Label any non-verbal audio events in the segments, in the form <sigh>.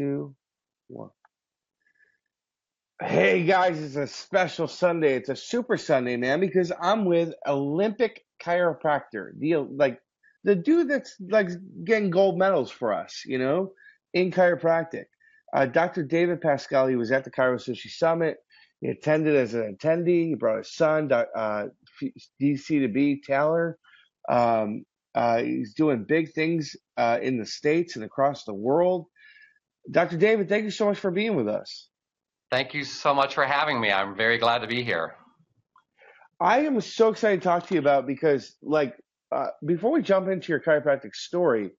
two, one. Hey guys, it's a special Sunday. It's a super Sunday, man, because I'm with Olympic chiropractor, the like the dude that's like getting gold medals for us, you know, in chiropractic. Uh, Dr. David Pascal, he was at the Chiro Sushi Summit. He attended as an attendee. He brought his son, uh, DC to B Taylor. Um, uh, he's doing big things uh, in the states and across the world. Dr. David, thank you so much for being with us. Thank you so much for having me. I'm very glad to be here. I am so excited to talk to you about because, like, uh, before we jump into your chiropractic story,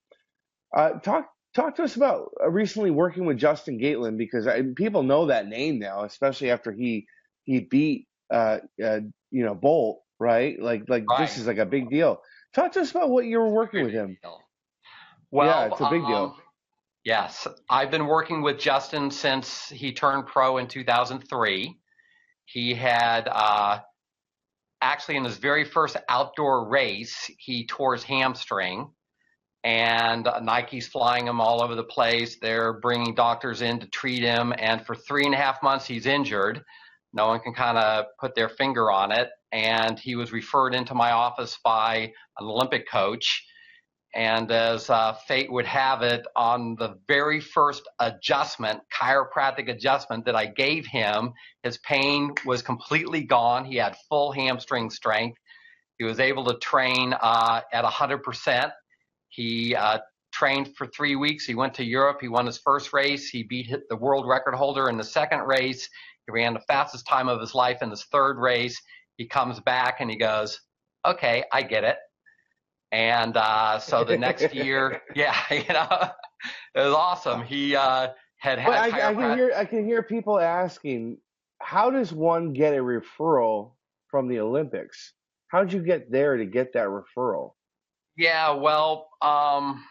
uh, talk talk to us about uh, recently working with Justin Gatlin because I, people know that name now, especially after he he beat uh, uh, you know Bolt, right? Like like right. this is like a big deal. Talk to us about what you were working with him. Well, yeah, it's a big deal. Yes, I've been working with Justin since he turned pro in 2003. He had uh, actually in his very first outdoor race, he tore his hamstring, and Nike's flying him all over the place. They're bringing doctors in to treat him, and for three and a half months, he's injured. No one can kind of put their finger on it. And he was referred into my office by an Olympic coach. And as uh, fate would have it, on the very first adjustment, chiropractic adjustment that I gave him, his pain was completely gone. He had full hamstring strength. He was able to train uh, at 100%. He uh, trained for three weeks. He went to Europe. He won his first race. He beat the world record holder in the second race. He ran the fastest time of his life in his third race. He comes back and he goes, okay, I get it. And uh, so the next <laughs> year, yeah, <laughs> you know, it was awesome. He uh, had had. I, I, can hear I can hear people asking, how does one get a referral from the Olympics? How did you get there to get that referral? Yeah, well, um,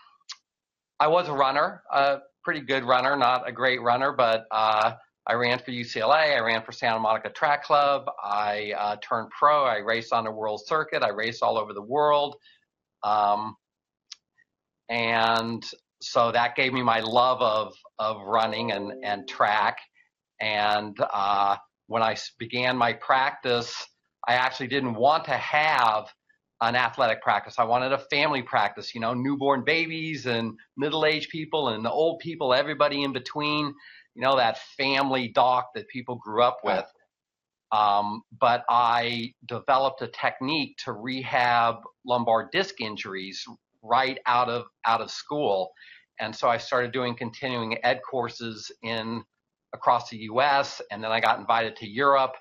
I was a runner, a pretty good runner, not a great runner, but uh, I ran for UCLA. I ran for Santa Monica Track Club. I uh, turned pro. I raced on the world circuit. I raced all over the world. Um, and so that gave me my love of, of running and, and track. And uh, when I began my practice, I actually didn't want to have an athletic practice. I wanted a family practice, you know, newborn babies and middle aged people and the old people, everybody in between you know, that family doc that people grew up with. Um, but I developed a technique to rehab lumbar disc injuries right out of out of school, and so I started doing continuing ed courses in across the U.S. and then I got invited to Europe.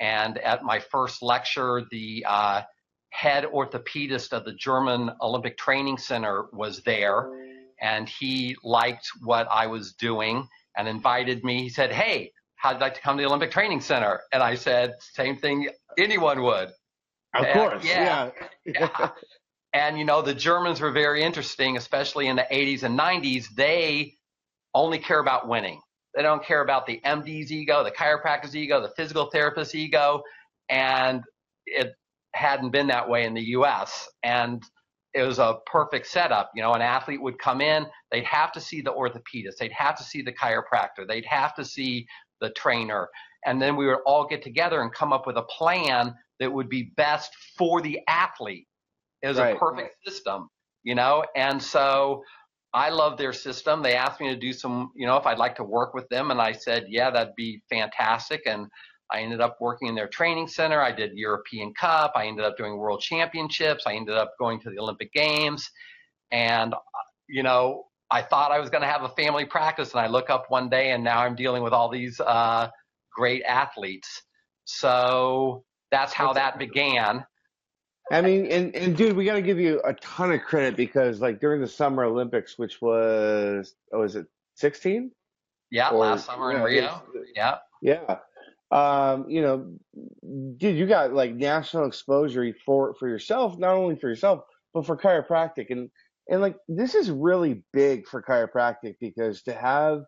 And at my first lecture, the uh, head orthopedist of the German Olympic Training Center was there, and he liked what I was doing and invited me. He said, Hey, how'd you like to come to the Olympic Training Center? And I said, Same thing anyone would. Of and, course. Yeah. yeah. <laughs> yeah. And, you know, the Germans were very interesting, especially in the 80s and 90s. They only care about winning. They don't care about the MD's ego, the chiropractor's ego, the physical therapist's ego. And it hadn't been that way in the US. And it was a perfect setup. You know, an athlete would come in, they'd have to see the orthopedist, they'd have to see the chiropractor, they'd have to see the trainer. And then we would all get together and come up with a plan that would be best for the athlete. Was right. a perfect system, you know? And so I love their system. They asked me to do some, you know, if I'd like to work with them. And I said, yeah, that'd be fantastic. And I ended up working in their training center. I did European Cup. I ended up doing World Championships. I ended up going to the Olympic Games. And, uh, you know, I thought I was going to have a family practice. And I look up one day and now I'm dealing with all these uh, great athletes. So that's how that began. I mean, and, and dude, we got to give you a ton of credit because, like, during the Summer Olympics, which was, oh, was it 16? Yeah, or, last summer in Rio. Yeah. Yeah um, you know, dude, you got like national exposure for for yourself, not only for yourself, but for chiropractic, and and like this is really big for chiropractic because to have,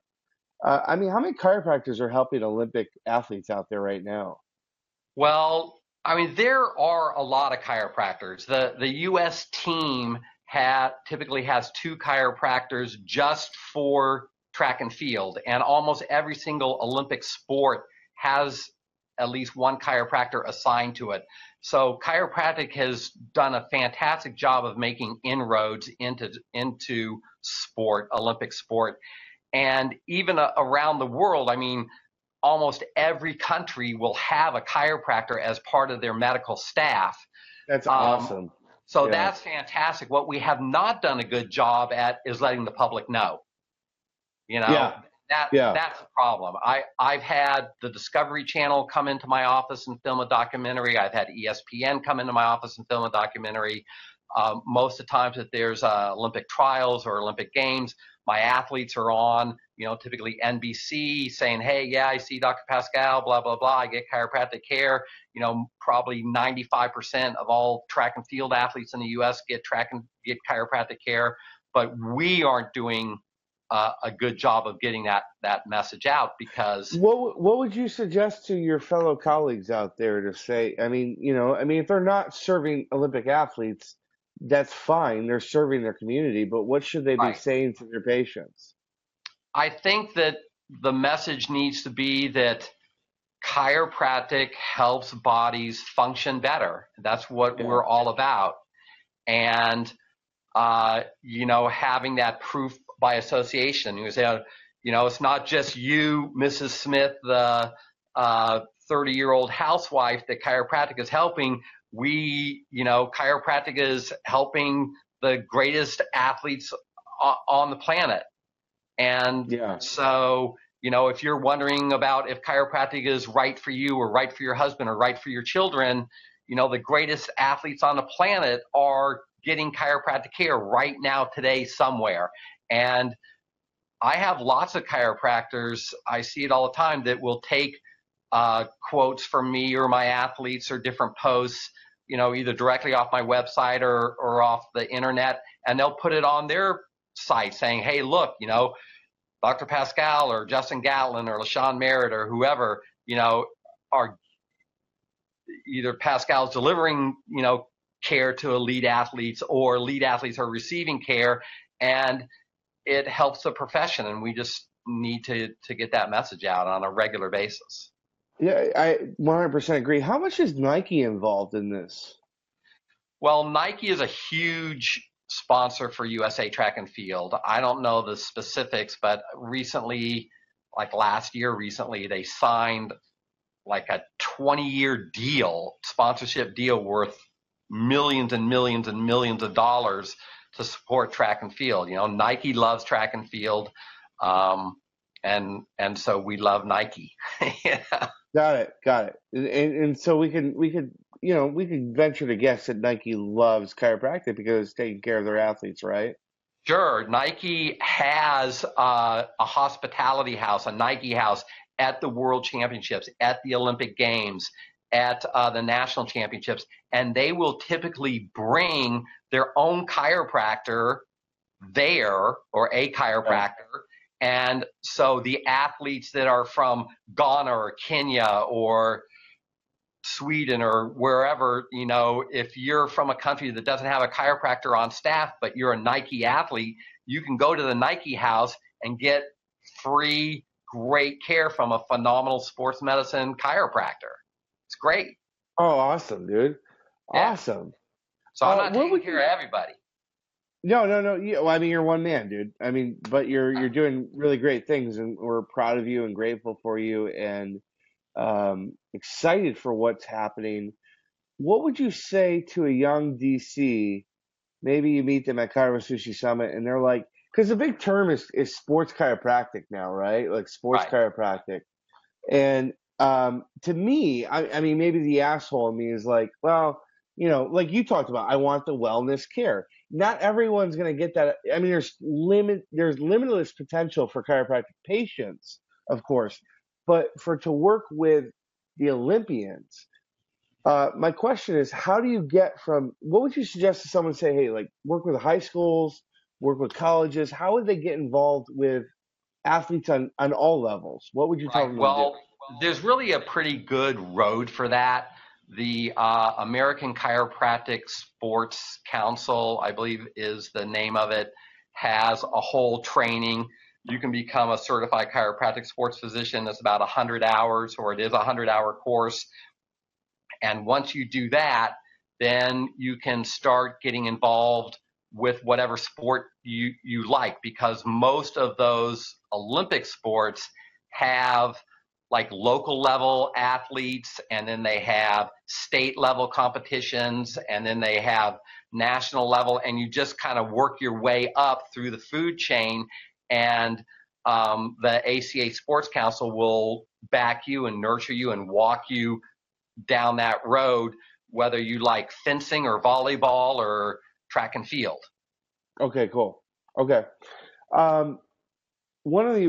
uh, I mean, how many chiropractors are helping Olympic athletes out there right now? Well, I mean, there are a lot of chiropractors. The the U.S. team had typically has two chiropractors just for track and field, and almost every single Olympic sport has at least one chiropractor assigned to it. So chiropractic has done a fantastic job of making inroads into into sport, Olympic sport, and even uh, around the world. I mean, almost every country will have a chiropractor as part of their medical staff. That's um, awesome. So yeah. that's fantastic. What we have not done a good job at is letting the public know. You know, yeah. That yeah. that's a problem. I I've had the Discovery Channel come into my office and film a documentary. I've had ESPN come into my office and film a documentary. Um, most of the times that there's uh, Olympic trials or Olympic games, my athletes are on, you know, typically NBC saying, hey, yeah, I see Dr. Pascal, blah, blah, blah. I get chiropractic care. You know, probably 95% of all track and field athletes in the U.S. get track and get chiropractic care, but we aren't doing uh, a good job of getting that that message out because what what would you suggest to your fellow colleagues out there to say i mean you know i mean if they're not serving olympic athletes that's fine. They're serving their community, but what should they be saying to their patients? I think that the message needs to be that chiropractic helps bodies function better. That's what yeah. we're all about. And, uh, you know, having that proof by association. You say, you know, it's not just you, Mrs. Smith, the 30 uh, year old housewife that chiropractic is helping we, you know, chiropractic is helping the greatest athletes on the planet. And yeah. so, you know, if you're wondering about if chiropractic is right for you or right for your husband or right for your children, you know, the greatest athletes on the planet are getting chiropractic care right now, today, somewhere. And I have lots of chiropractors, I see it all the time, that will take uh, quotes from me or my athletes or different posts, you know, either directly off my website or, or off the internet, and they'll put it on their site saying, hey, look, you know, Dr. Pascal or Justin Gatlin or LaShawn Merritt or whoever, you know, are either Pascal's delivering, you know, care to elite athletes or elite athletes are receiving care and it helps the profession and we just need to to get that message out on a regular basis. Yeah, I 100% agree. How much is Nike involved in this? Well, Nike is a huge sponsor for USA Track and Field. I don't know the specifics, but recently, like last year, recently, they signed like a 20 year deal, sponsorship deal worth millions and millions and millions of dollars to support track and field. You know, Nike loves track and field. Um, and and so we love Nike. <laughs> yeah. Got it, got it. And, and so we can we could you know we could venture to guess that Nike loves chiropractic because it's taking care of their athletes, right? Sure. Nike has uh, a hospitality house, a Nike house at the World Championships, at the Olympic Games, at uh, the national championships, and they will typically bring their own chiropractor there or a chiropractor and so the athletes that are from Ghana or Kenya or Sweden or wherever, you know, if you're from a country that doesn't have a chiropractor on staff, but you're a Nike athlete, you can go to the Nike house and get free, great care from a phenomenal sports medicine chiropractor. It's great. Oh, awesome, dude. Awesome. Yeah. So I'm uh, not taking care of everybody. No, no, no. You, well, I mean, you're one man, dude. I mean, but you're you're doing really great things, and we're proud of you and grateful for you, and um, excited for what's happening. What would you say to a young DC? Maybe you meet them at Chiro Sushi Summit, and they're like, because the big term is is sports chiropractic now, right? Like sports right. chiropractic, and um, to me, I, I mean, maybe the asshole in me is like, well, you know, like you talked about, I want the wellness care not everyone's going to get that. I mean, there's limit, there's limitless potential for chiropractic patients, of course, but for to work with the Olympians, uh, my question is, how do you get from? What would you suggest to someone say, hey, like work with high schools, work with colleges? How would they get involved with athletes on on all levels? What would you tell right. them? Well, there's really a pretty good road for that the uh, American Chiropractic Sports Council, I believe is the name of it, has a whole training. you can become a certified chiropractic sports physician. That's about 100 hours, or it is a 100 hour course. And once you do that, then you can start getting involved with whatever sport you, you like because most of those Olympic sports have like local level athletes and then they have state level competitions and then they have national level and you just kind of work your way up through the food chain and um, the ACA Sports Council will back you and nurture you and walk you down that road, whether you like fencing or volleyball or track and field. Okay, cool. Okay. Um, one of the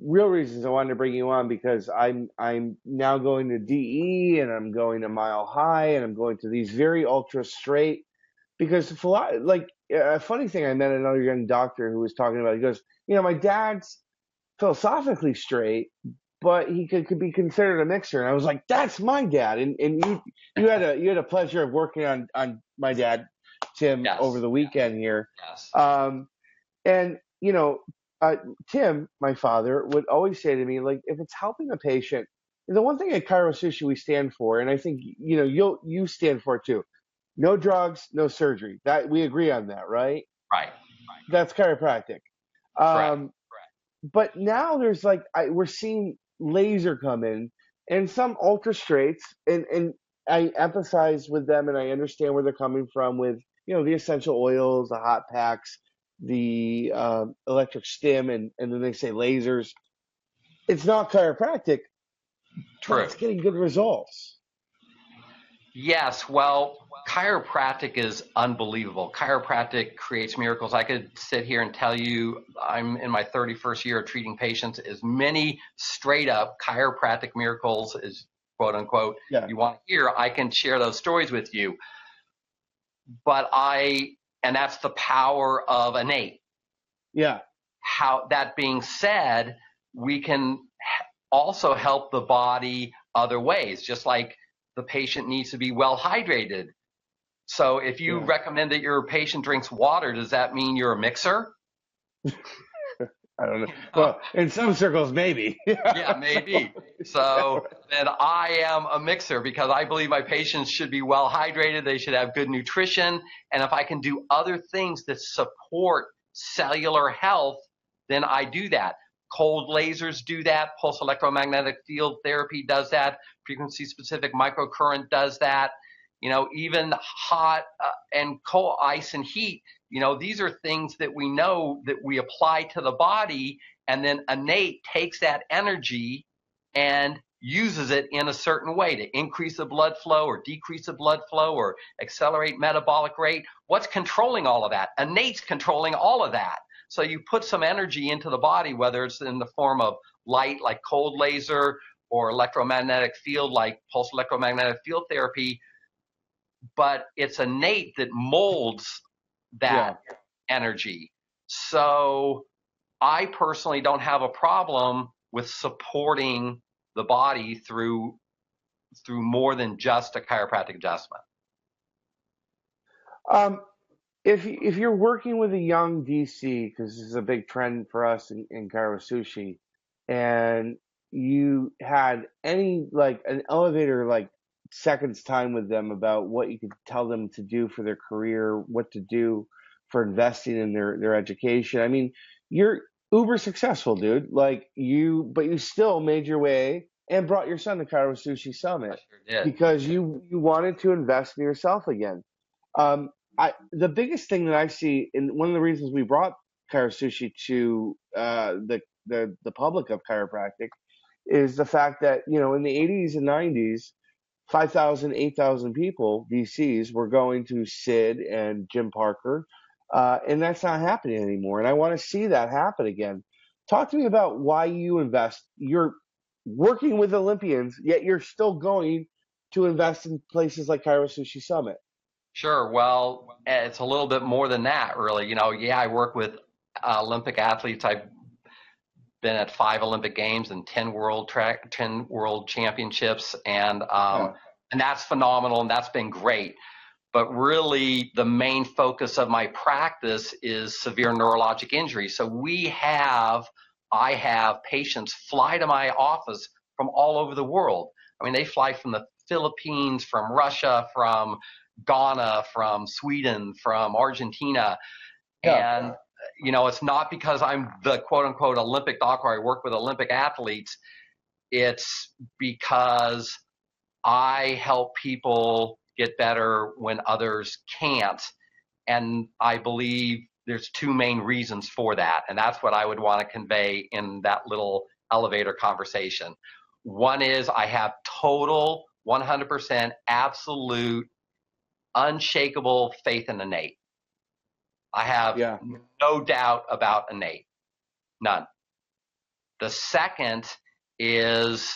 real reasons I wanted to bring you on because I'm I'm now going to DE and I'm going to Mile High and I'm going to these very ultra straight because like a funny thing I met another young doctor who was talking about he goes you know my dad's philosophically straight but he could, could be considered a mixer and I was like that's my dad and and you you had a you had a pleasure of working on on my dad Tim yes. over the weekend here yes. um and you know uh, Tim, my father, would always say to me, like, if it's helping a patient, the one thing at Chiro Sushi we stand for, and I think you know you'll you stand for it too, no drugs, no surgery. That we agree on that, right? Right. right. That's chiropractic. Um, But now there's like I, we're seeing laser come in, and some ultra straights, and and I emphasize with them, and I understand where they're coming from with you know the essential oils, the hot packs, the uh, electric stim and, and then they say lasers. It's not chiropractic, True. but it's getting good results. Yes, well, chiropractic is unbelievable. Chiropractic creates miracles. I could sit here and tell you I'm in my 31st year of treating patients as many straight up chiropractic miracles as quote unquote yeah. you want to hear. I can share those stories with you. But I and that's the power of innate. Yeah. How that being said, we can also help the body other ways, just like the patient needs to be well hydrated. So if you yeah. recommend that your patient drinks water, does that mean you're a mixer? <laughs> I don't know. <laughs> Well, in some circles, maybe. yeah, maybe. So <laughs> then I am a mixer because I believe my patients should be well hydrated. They should have good nutrition. And if I can do other things that support cellular health, then I do that. Cold lasers do that. Pulse electromagnetic field therapy does that. Frequency specific microcurrent does that. You know, even hot uh, and cold ice and heat you know, these are things that we know that we apply to the body, and then innate takes that energy and uses it in a certain way to increase the blood flow or decrease the blood flow or accelerate metabolic rate. What's controlling all of that? Innate's controlling all of that. So you put some energy into the body, whether it's in the form of light like cold laser or electromagnetic field like pulse electromagnetic field therapy, but it's innate that molds that yeah. energy. So I personally don't have a problem with supporting the body through through more than just a chiropractic adjustment. Um, if if you're working with a young DC, because this is a big trend for us in, in Chiro Sushi, and you had any like an elevator like seconds time with them about what you could tell them to do for their career, what to do for investing in their their education. I mean, you're uber successful, dude. Like you, but you still made your way and brought your son to Chiro Sushi Summit sure because you you wanted to invest in yourself again. Um, I the biggest thing that I see, and one of the reasons we brought Chiro Sushi to uh, the the the public of chiropractic is the fact that you know in the 80s and 90s 5,000, 8,000 people, DCs, were going to Sid and Jim Parker. Uh, and that's not happening anymore. And I want to see that happen again. Talk to me about why you invest. You're working with Olympians, yet you're still going to invest in places like Chiro Sushi Summit. Sure. Well, it's a little bit more than that, really. You know, yeah, I work with uh, Olympic athletes. I've been at five Olympic Games and ten World Track, ten World Championships, and um, yeah. and that's phenomenal, and that's been great. but really the main focus of my practice is severe neurologic injury. So we have, I have patients fly to my office from all over the world. I mean, they fly from the Philippines, from Russia, from Ghana, from Sweden, from Argentina. Yeah. And, you know, it's not because I'm the quote unquote Olympic doctor. I work with Olympic athletes. It's because I help people get better when others can't. And I believe there's two main reasons for that. And that's what I would want to convey in that little elevator conversation. One is I have total 100% absolute unshakable faith in the innate. I have yeah. no doubt about innate. None. The second is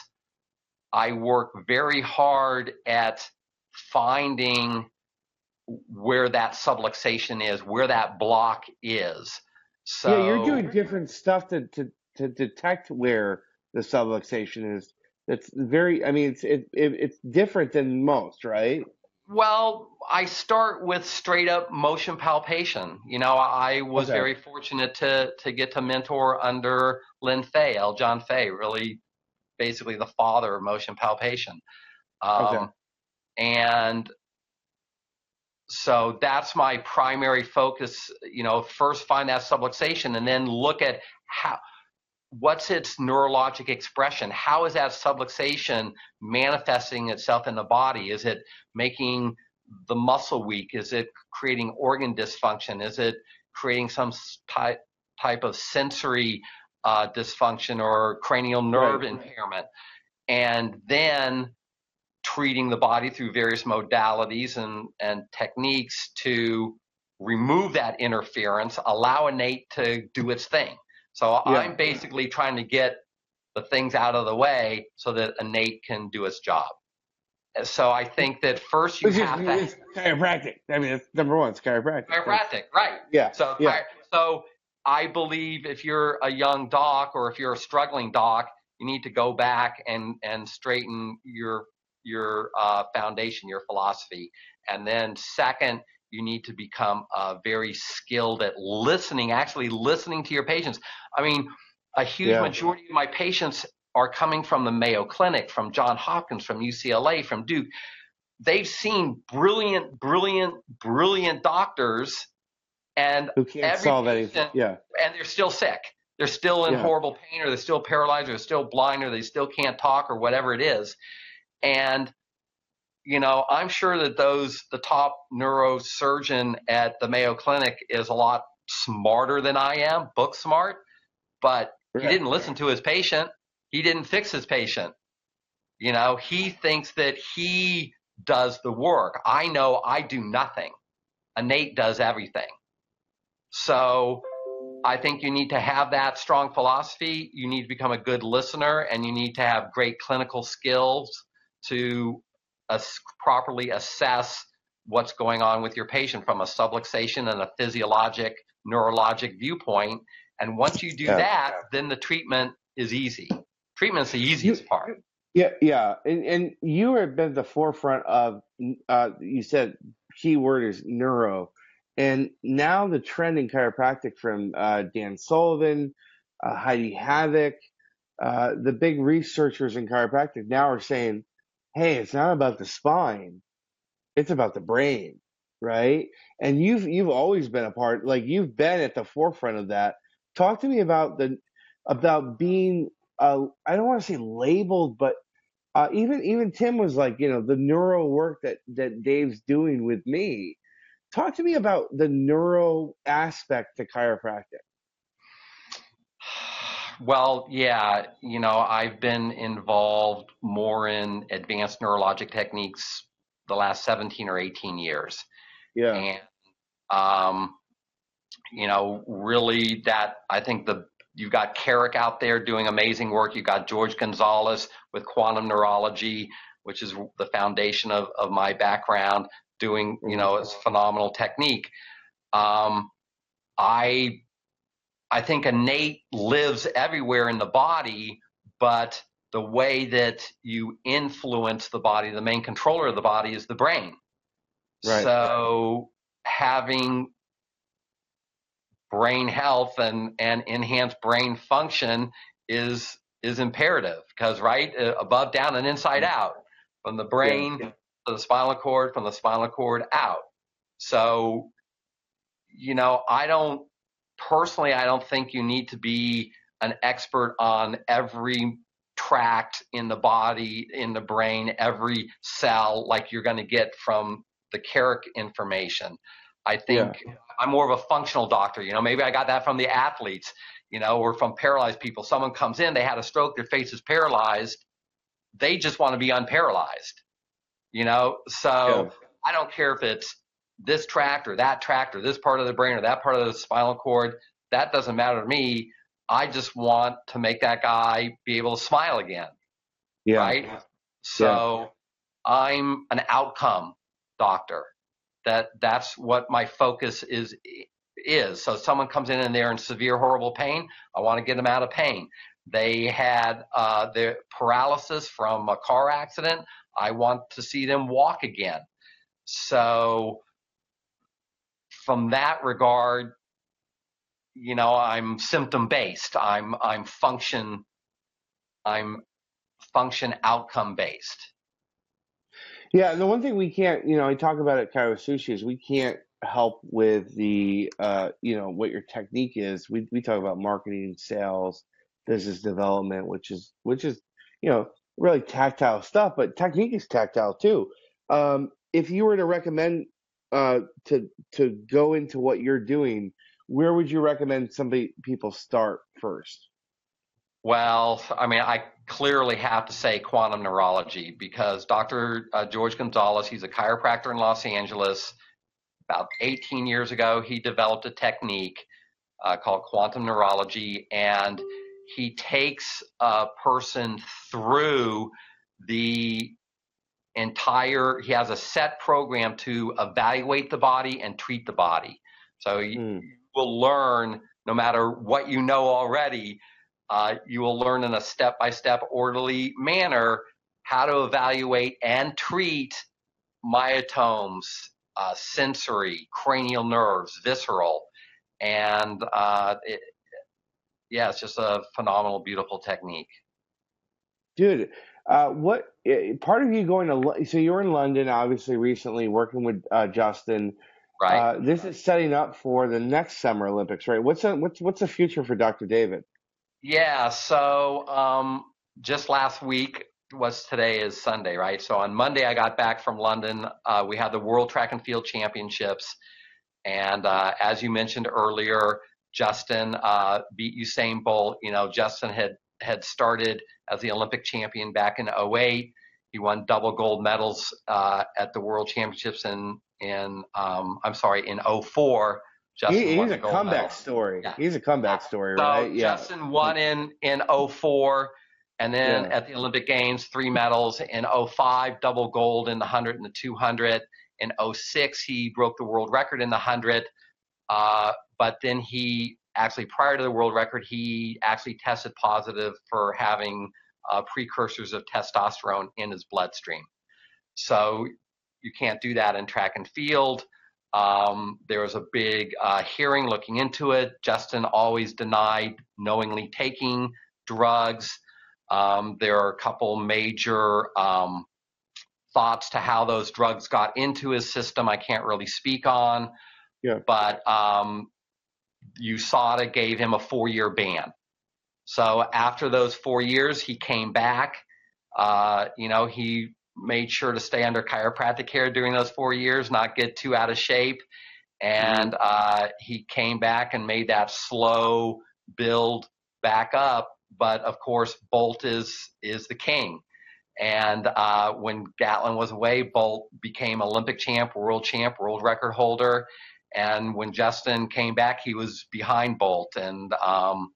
I work very hard at finding where that subluxation is, where that block is. So yeah, you're doing different stuff to to, to detect where the subluxation is. It's very. I mean, it's it, it it's different than most, right? Well, I start with straight up motion palpation. You know, I was okay. very fortunate to to get to mentor under Lynn Faye, L. John Faye, really basically the father of motion palpation. Um, okay. And so that's my primary focus. You know, first find that subluxation and then look at how what's its neurologic expression? How is that subluxation manifesting itself in the body? Is it making the muscle weak? Is it creating organ dysfunction? Is it creating some type type of sensory uh, dysfunction or cranial nerve right. impairment? And then treating the body through various modalities and, and techniques to remove that interference, allow innate to do its thing. So yeah. I'm basically trying to get the things out of the way so that innate can do its job. So I think that first you have to it's chiropractic. I mean, it's number one. It's chiropractic. Chiropractic, right? Yeah. So yeah. so I believe if you're a young doc or if you're a struggling doc, you need to go back and and straighten your your uh, foundation, your philosophy, and then second, you need to become uh, very skilled at listening, actually listening to your patients. I mean, a huge yeah. majority of my patients are coming from the Mayo Clinic, from John Hopkins, from UCLA, from Duke. They've seen brilliant, brilliant, brilliant doctors, and who can't solve anything. Yeah, and they're still sick. They're still in yeah. horrible pain, or they're still paralyzed, or they're still blind, or they still can't talk, or whatever it is. And you know, I'm sure that those the top neurosurgeon at the Mayo Clinic is a lot smarter than I am, book smart, but he didn't listen to his patient. He didn't fix his patient. You know, he thinks that he does the work. I know I do nothing. Innate does everything. So I think you need to have that strong philosophy. You need to become a good listener and you need to have great clinical skills to properly assess what's going on with your patient from a subluxation and a physiologic, neurologic viewpoint. And once you do yeah. that, then the treatment is easy. Treatment's the easiest you, part. Yeah, yeah, and and you have been at the forefront of. Uh, you said key word is neuro, and now the trend in chiropractic from uh, Dan Sullivan, uh, Heidi Haavik, uh, the big researchers in chiropractic now are saying hey, it's not about the spine. It's about the brain, right? And you've you've always been a part like you've been at the forefront of that. Talk to me about the about being uh I don't want to say labeled, but uh, even even Tim was like, you know, the neural work that that Dave's doing with me. Talk to me about the neural aspect to chiropractic. Well, yeah, you know, I've been involved more in advanced neurologic techniques the last 17 or 18 years. Yeah. And, um, you know, really that, I think the, you've got Carrick out there doing amazing work. You've got George Gonzalez with quantum neurology, which is the foundation of, of my background, doing, you know, it's phenomenal technique. Um, I I think innate lives everywhere in the body, but the way that you influence the body, the main controller of the body is the brain. Right. So having brain health and, and enhanced brain function is is imperative because right uh, above down and inside mm-hmm. out from the brain yeah, yeah. to the spinal cord from the spinal cord out so you know i don't personally i don't think you need to be an expert on every tract in the body in the brain every cell like you're going to get from the Carrick information i think yeah. i'm more of a functional doctor you know maybe i got that from the athletes you know, or from paralyzed people. Someone comes in, they had a stroke, their face is paralyzed. They just want to be unparalyzed, you know? So yeah. I don't care if it's this tract or that tract or this part of the brain or that part of the spinal cord. That doesn't matter to me. I just want to make that guy be able to smile again. Yeah. Right. So yeah. I'm an outcome doctor. That that's what my focus is is. So someone comes in and they're in severe, horrible pain. I want to get them out of pain. They had uh, their paralysis from a car accident. I want to see them walk again. So from that regard, you know, I'm symptom based. I'm I'm function I'm function outcome based. Yeah, the one thing we can't, you know, I talk about at Chiro Sushi is we can't help with the uh, you know what your technique is. We we talk about marketing, sales, business development, which is which is you know really tactile stuff, but technique is tactile too. Um, if you were to recommend uh, to to go into what you're doing, where would you recommend somebody people start first? Well, I mean, I clearly have to say quantum neurology because Dr. Uh, George Gonzalez, he's a chiropractor in Los Angeles about 18 years ago, he developed a technique uh, called quantum neurology, and he takes a person through the entire, he has a set program to evaluate the body and treat the body. So mm. you will learn, no matter what you know already, uh, you will learn in a step by step, orderly manner how to evaluate and treat myotomes, uh, sensory, cranial nerves, visceral, and uh, it, yeah, it's just a phenomenal, beautiful technique. Dude, uh, what eh, part of you going to? So you're in London, obviously, recently working with uh, Justin. Right. Uh, this is setting up for the next Summer Olympics, right? What's a, what's what's the future for Dr. David? Yeah. So um, just last week, was today is Sunday, right? So on Monday, I got back from London. Uh, we had the World Track and Field Championships. And uh, as you mentioned earlier, Justin uh, beat Usain Bolt. You know, Justin had, had started as the Olympic champion back in 08. He won double gold medals uh, at the World Championships in, in um, I'm sorry, in 04. Justin he, he's a comeback medal. story. Yeah. He's a comeback story, so right? Yeah. Justin won in, in 04 and then yeah. at the Olympic Games, three medals in 05, double gold in the 100 and the 200. In 06, he broke the world record in the 100. Uh, but then he actually, prior to the world record, he actually tested positive for having uh, precursors of testosterone in his bloodstream. So you can't do that in track and field. Um, there was a big uh, hearing looking into it. Justin always denied knowingly taking drugs. Um, there are a couple major um, thoughts to how those drugs got into his system. I can't really speak on. Yeah. But um, USADA gave him a four-year ban. So after those four years, he came back. Uh, you know, he made sure to stay under chiropractic care during those four years, not get too out of shape. And mm-hmm. uh, he came back and made that slow build back up but of course Bolt is is the king. And uh, when Gatlin was away, Bolt became Olympic champ, world champ, world record holder. And when Justin came back, he was behind Bolt. And um,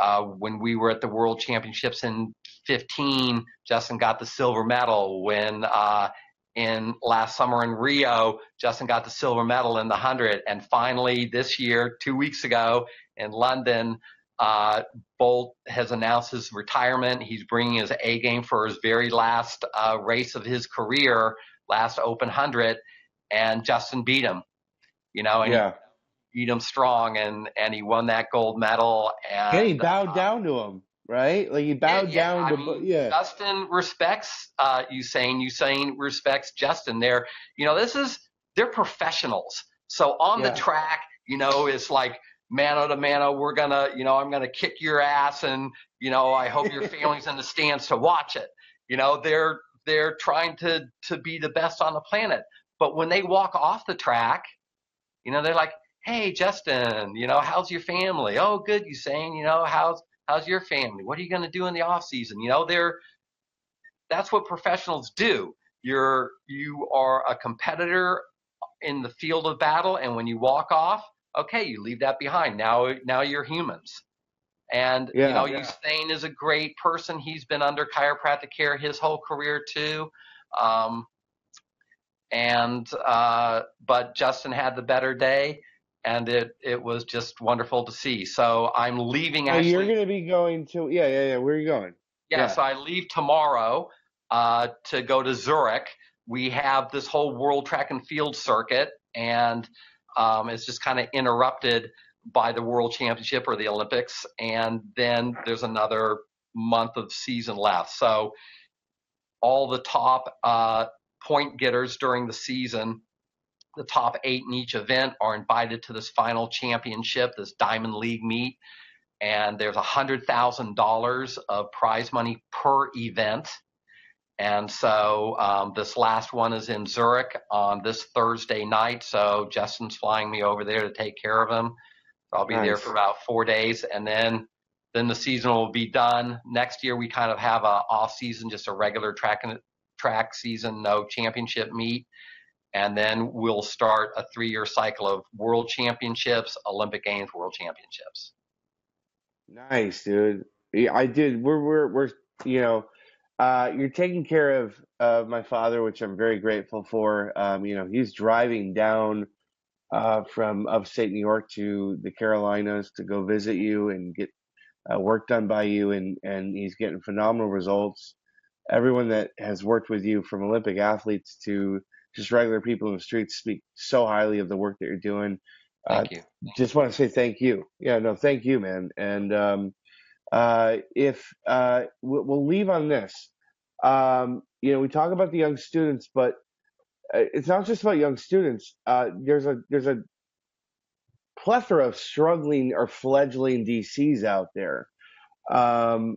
uh, when we were at the World Championships in 15, Justin got the silver medal. When uh, in last summer in Rio, Justin got the silver medal in the 100. And finally, this year, two weeks ago in London, uh, Bolt has announced his retirement. He's bringing his A game for his very last uh, race of his career, last Open 100. and Justin beat him. You know, and Yeah. Beat him strong, and and he won that gold medal. And he bowed uh, down to him, right? Like he bowed yeah, down I to, mean, yeah. Justin respects uh, Usain. Usain respects Justin. They're, you know, this is they're professionals. So on Yeah. the track, you know, it's like mano to mano. We're gonna, you know, I'm gonna kick your ass, and you know, I hope your <laughs> family's in the stands to watch it. You know, they're they're trying to to be the best on the planet. But when they walk off the track, you know, they're like, "Hey, Justin, you know, how's your family? Oh, good, Usain You know, how's how's your family? What are you going to do in the off season? You know, they're that's what professionals do. You're you are a competitor in the field of battle, and when you walk off, okay, you leave that behind. Now now you're humans. And Yeah. you know, Yeah. Usain is a great person. He's been under chiropractic care his whole career too. Um, and uh, but Justin had the better day, and it it was just wonderful to see. So I'm leaving So actually. you're going to be going to, yeah, yeah, yeah. Where are you going? Yeah, Yeah. so I leave tomorrow uh, to go to Zurich. We have this whole world track and field circuit, and um, it's just kind of interrupted by the World Championship or the Olympics, and then there's another month of season left. So all the top uh, point getters during the season, the top eight in each event, are invited to this final championship, this Diamond League meet and there's hundred thousand dollars of prize money per event. And so um, this last one is in Zurich on this Thursday night. So Justin's flying me over there to take care of him. So I'll be there for about four days, and then then the season will be done. Next year we kind of have a off season, just a regular track and track season, no championship meet. And then we'll start a three-year cycle of World Championships, Olympic Games, World Championships. Nice, dude. I did. We're we're we're you know, uh, you're taking care of of my father, which I'm very grateful for. Um, you know, he's driving down uh from upstate New York to the Carolinas to go visit you and get uh, work done by you, and and he's getting phenomenal results. Everyone that has worked with you, from Olympic athletes to just regular people in the streets, speak so highly of the work that you're doing. Uh, Thank you. just want to say thank you. Yeah, no, thank you, man. And um, uh, if uh, we'll, we'll leave on this, um, you know, we talk about the young students, but uh, it's not just about young students. Uh, there's a there's a plethora of struggling or fledgling DCs out there. Um,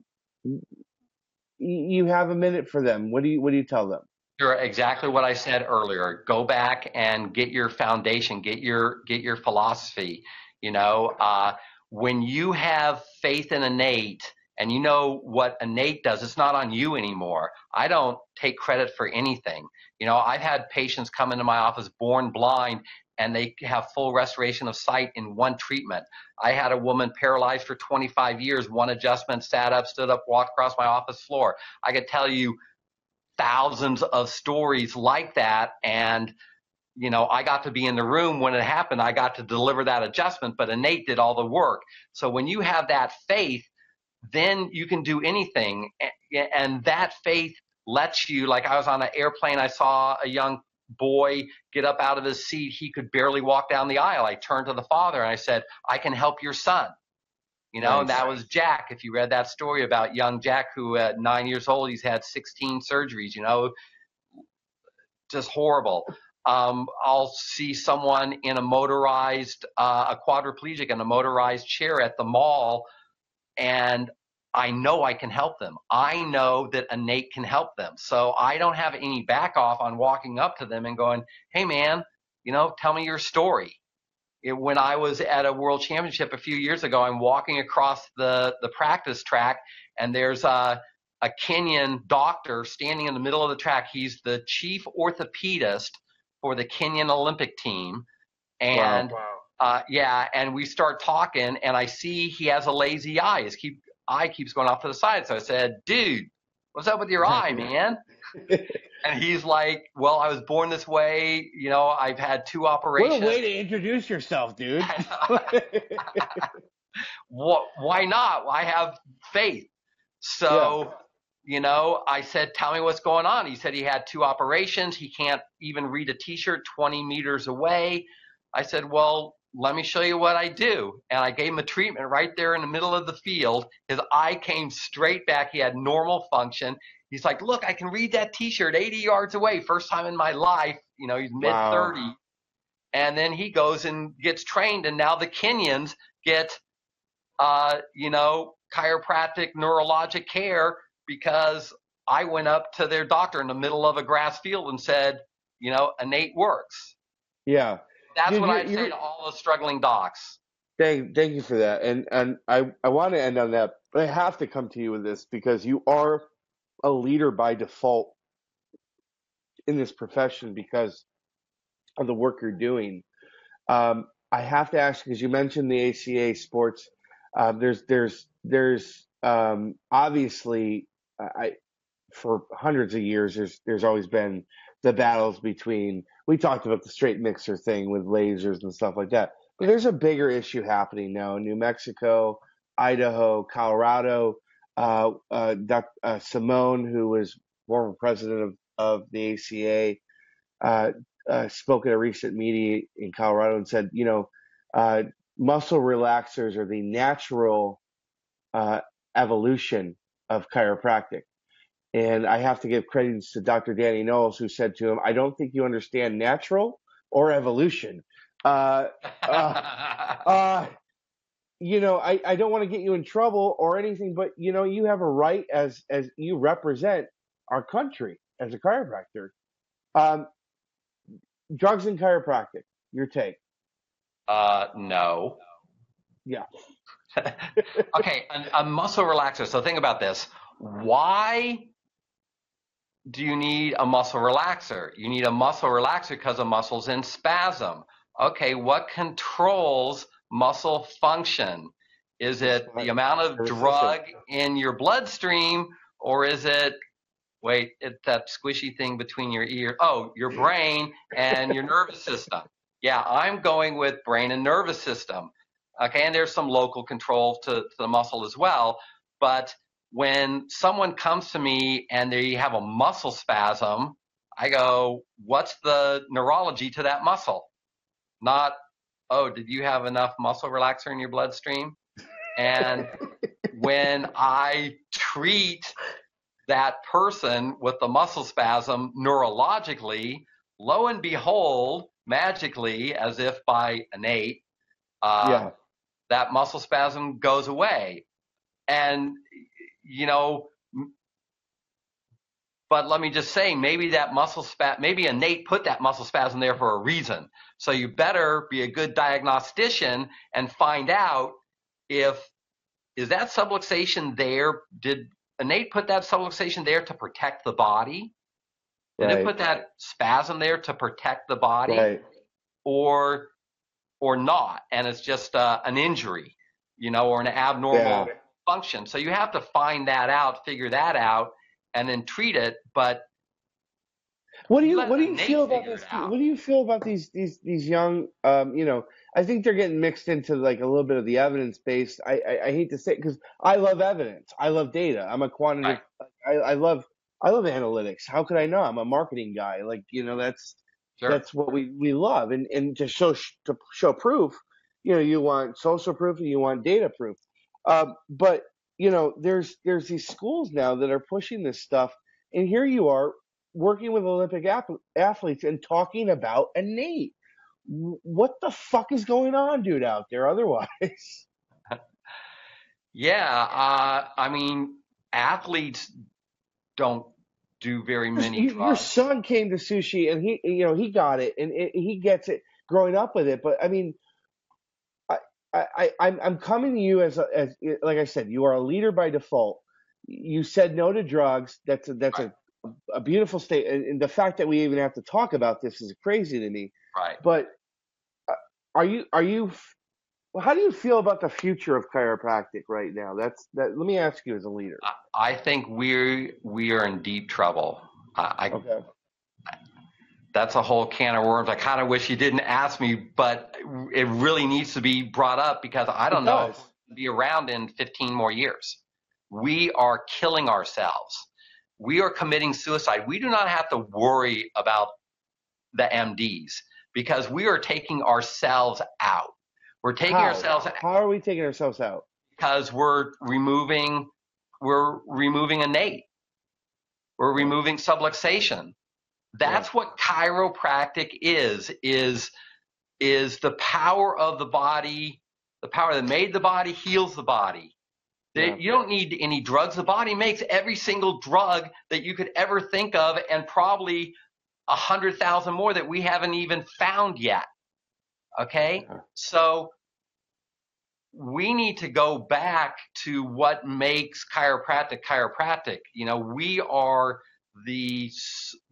you have a minute for them. What do you what do you tell them? Sure, exactly what I said earlier. Go back and get your foundation, get your get your philosophy. You know, uh, when you have faith in innate and you know what innate does, it's not on you anymore. I don't take credit for anything. You know, I've had patients come into my office born blind and they have full restoration of sight in one treatment. I had a woman paralyzed for 25 years, one adjustment, sat up, stood up, walked across my office floor. I could tell you thousands of stories like that. And you know i got to be in the room when it happened. I got to deliver that adjustment but innate did all the work. So when you have that faith then you can do anything. And that faith lets you like i was on an airplane. I saw a young boy get up out of his seat. He could barely walk down the aisle. I turned to the father and i said i can help your son you know, and that was Jack. If you read that story about young Jack, who at nine years old, he's had 16 surgeries, you know, just horrible. Um, I'll see someone in a motorized, uh, a quadriplegic in a motorized chair at the mall, and I know I can help them. I know that Innate can help them. So I don't have any back off on walking up to them and going, hey, man, you know, tell me your story it, when I was at a world championship a few years ago, I'm walking across the, the practice track and there's a, a Kenyan doctor standing in the middle of the track. He's the chief orthopedist for the Kenyan Olympic team. And uh, yeah, and we start talking and I see he has a lazy eye. His keep, eye keeps going off to the side. So I said, dude, what's up with your <laughs> eye, man? And he's like, well, I was born this way. You know, I've had two operations." What a way to introduce yourself, dude. <laughs> What, why not? I have faith. So you know, I said, tell me what's going on. He said he had two operations. He can't even read a t-shirt 20 meters away. I said, well, let me show you what I do. And I gave him a treatment right there in the middle of the field. His eye came straight back. He had normal function. He's like, look, I can read that t-shirt 80 yards away. First time in my life. You know, he's mid 30. Wow. And then he goes and gets trained. And now the Kenyans get, uh, you know, chiropractic neurologic care because I went up to their doctor in the middle of a grass field and said, you know, innate works. Yeah. That's you, what I say to all the struggling docs. Thank, thank you for that. And and I, I want to end on that, but I have to come to you with this because you are a leader by default in this profession because of the work you're doing. Um, I have to ask because you mentioned the ACA sports. Um, there's there's there's um, obviously I for hundreds of years there's there's always been the battles between we talked about the straight mixer thing with lasers and stuff like that. But there's a bigger issue happening now in New Mexico, Idaho, Colorado. Uh, uh, Dr. Uh, Simone, who was former president of, of the ACA, uh, uh, spoke at a recent meeting in Colorado and said, you know, uh, muscle relaxers are the natural evolution of chiropractic. And I have to give credits to Dr. Danny Knowles, who said to him, I don't think you understand natural or evolution. Uh, uh, <laughs> uh, you know, I, I don't want to get you in trouble or anything, but you know, you have a right as as you represent our country as a chiropractor. Um, drugs and chiropractic, your take? Uh, no. Yeah. <laughs> okay, a, a muscle relaxer. So think about this. Why do you need a muscle relaxer? You need a muscle relaxer because a muscle's in spasm. Okay, what controls muscle function? Is it the amount of drug in your bloodstream or is it wait, it's that squishy thing between your ear? Oh, your brain and your nervous system. Yeah, I'm going with brain and nervous system. Okay, and there's some local control to, to the muscle as well. But when someone comes to me and they have a muscle spasm, I go, what's the neurology to that muscle? Not, oh, did you have enough muscle relaxer in your bloodstream? And <laughs> when I treat that person with the muscle spasm neurologically, lo and behold, magically, as if by innate, uh, yeah. that muscle spasm goes away. And you know, but let me just say, maybe that muscle spasm, maybe innate put that muscle spasm there for a reason. So you better be a good diagnostician and find out if is that subluxation there? Did innate put that subluxation there to protect the body? Did right. it put that spasm there to protect the body, right. or or not? And it's just uh, an injury, you know, or an abnormal yeah function. So you have to find that out, figure that out, and then treat it. But what do you what do you feel about this? What do you feel about these these these young? Um, you know, I think they're getting mixed into like a little bit of the evidence based. I I, I hate to say because I love evidence. I love data. I'm a quantitative. Right. I, I love I love analytics. How could I know? I'm a marketing guy. Like you know, that's sure. that's what we we love. And and to show to show proof, you know, you want social proof and you want data proof. Um, but you know, there's there's these schools now that are pushing this stuff, and here you are working with Olympic athletes and talking about innate. What the fuck is going on, dude, out there? Otherwise, <laughs> yeah, uh, I mean, athletes don't do very many. Your son came to sushi, and he, you know, he got it, and it, he gets it growing up with it. But I mean, I, I am I'm coming to you as a, as like I said, you are a leader by default. You said no to drugs. That's a, that's right. a a beautiful state, and, and, the fact that we even have to talk about this is crazy to me. Right. But uh, are you are you? Well, how do you feel about the future of chiropractic right now? That's that. Let me ask you as a leader. I, I think we we are in deep trouble. I, okay that's a whole can of worms. I kind of wish you didn't ask me, but it really needs to be brought up because I don't know if we'll be around in 15 more years. We are killing ourselves. we are committing suicide. We do not have to worry about the MDs because we are taking ourselves out. We're taking How? ourselves out How are we taking ourselves out? because we're removing we're removing innate. We're removing subluxation. That's what chiropractic is is is the power of the body, the power that made the body heals the body. Yeah. You don't need any drugs. The body makes every single drug that you could ever think of, and probably a hundred thousand more that we haven't even found yet. Okay, Yeah. so we need to go back to what makes chiropractic chiropractic. You know, we are the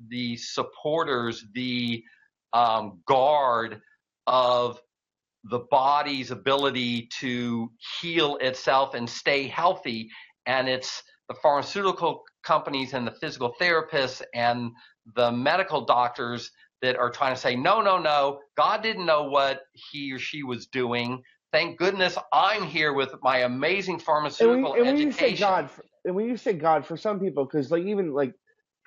the supporters, the um, guard of the body's ability to heal itself and stay healthy. And it's the pharmaceutical companies and the physical therapists and the medical doctors that are trying to say, no, no, no, God didn't know what he or she was doing. Thank goodness I'm here with my amazing And pharmaceutical when, and when you say. God, for- and when you say God for some people, because like even like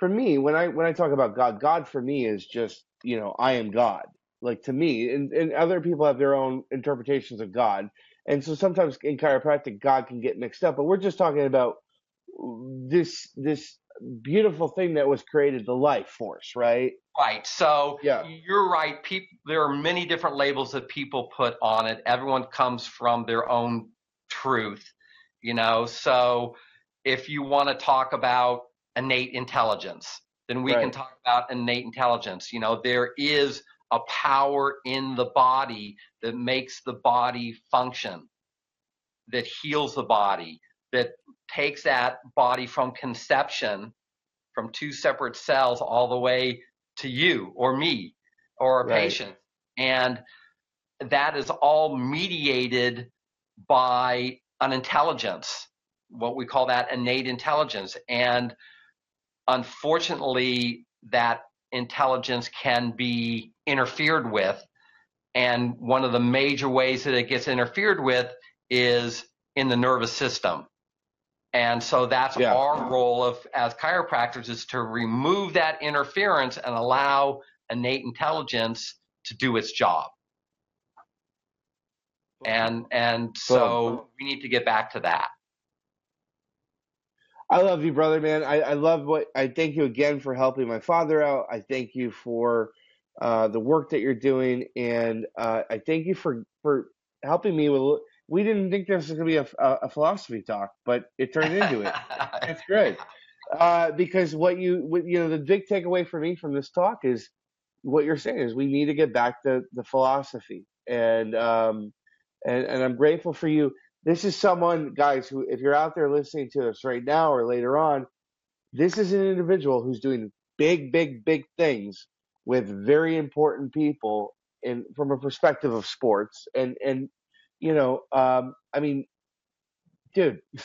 for me, when I when I talk about God, God for me is just you know I am God. Like to me, and, and other people have their own interpretations of God, and so sometimes in chiropractic, God can get mixed up. But we're just talking about this this beautiful thing that was created, the life force, right? Right. So Yeah. you're right. People, there are many different labels that people put on it. Everyone comes from their own truth, you know. So if you want to talk about innate intelligence, then we can talk about innate intelligence. You know, there is a power in the body that makes the body function, that heals the body, that takes that body from conception, from two separate cells, all the way to you or me or a Right. patient. And that is all mediated by an intelligence, what we call that innate intelligence. And unfortunately, that intelligence can be interfered with. And one of the major ways that it gets interfered with is in the nervous system. And so that's Yeah. our role of as chiropractors is to remove that interference and allow innate intelligence to do its job. And and so we need to get back to that. I love you, brother, man. I, I love what I thank you again for helping my father out. I thank you for uh, the work that you're doing, and uh, I thank you for for helping me with. We didn't think this was going to be a, a, philosophy talk, but it turned into it. <laughs> That's great. Uh, because what you, what, you know, the big takeaway for me from this talk is what you're saying is we need to get back to the philosophy, and um, and and I'm grateful for you. This is someone, guys, who if you're out there listening to us right now or later on, this is an individual who's doing big, big, big things with very important people in from a perspective of sports, and and you know, um, I mean, dude. <laughs>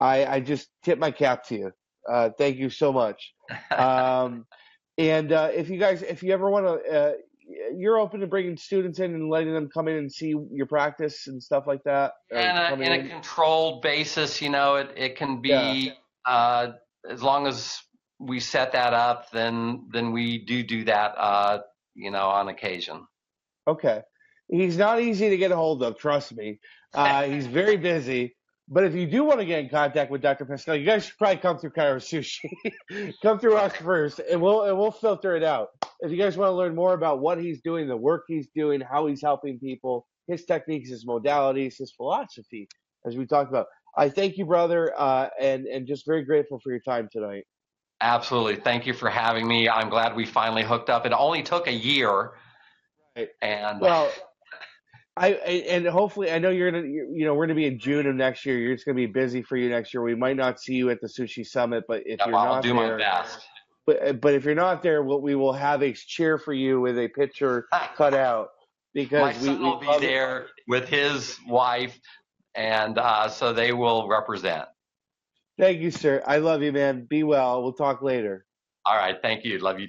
I, I just tip my cap to you. Uh, thank you so much. <laughs> Um, and uh, if you guys, if you ever want to, uh, you're open to bringing students in and letting them come in and see your practice and stuff like that. a, coming in a controlled basis, you know, it, it can be Yeah. uh, as long as we set that up, then then we do do that, uh, you know, on occasion. Okay. He's not easy to get a hold of, trust me. Uh, he's very <laughs> busy. But if you do want to get in contact with Dr. Pascal, you guys should probably come through Chiro Sushi. <laughs> come through us first, and we'll and we'll filter it out. If you guys want to learn more about what he's doing, the work he's doing, how he's helping people, his techniques, his modalities, his philosophy, as we talked about, I thank you, brother, uh, and and just very grateful for your time tonight. Absolutely. Thank you for having me. I'm glad we finally hooked up. It only took a year, Right. and Well, I, I and hopefully I know you're gonna you you know we're gonna be in June of next year. You're just gonna be busy for you next year. We might not see you at the sushi summit, but if you're I'll not do there, my best. but but if you're not there, we'll, we will have a cheer for you with a picture <laughs> cut out My because we, son we will be love it. there with his wife, and uh, so they will represent. Thank you, sir. I love you, man. Be well. We'll talk later. All right. Thank you. Love you.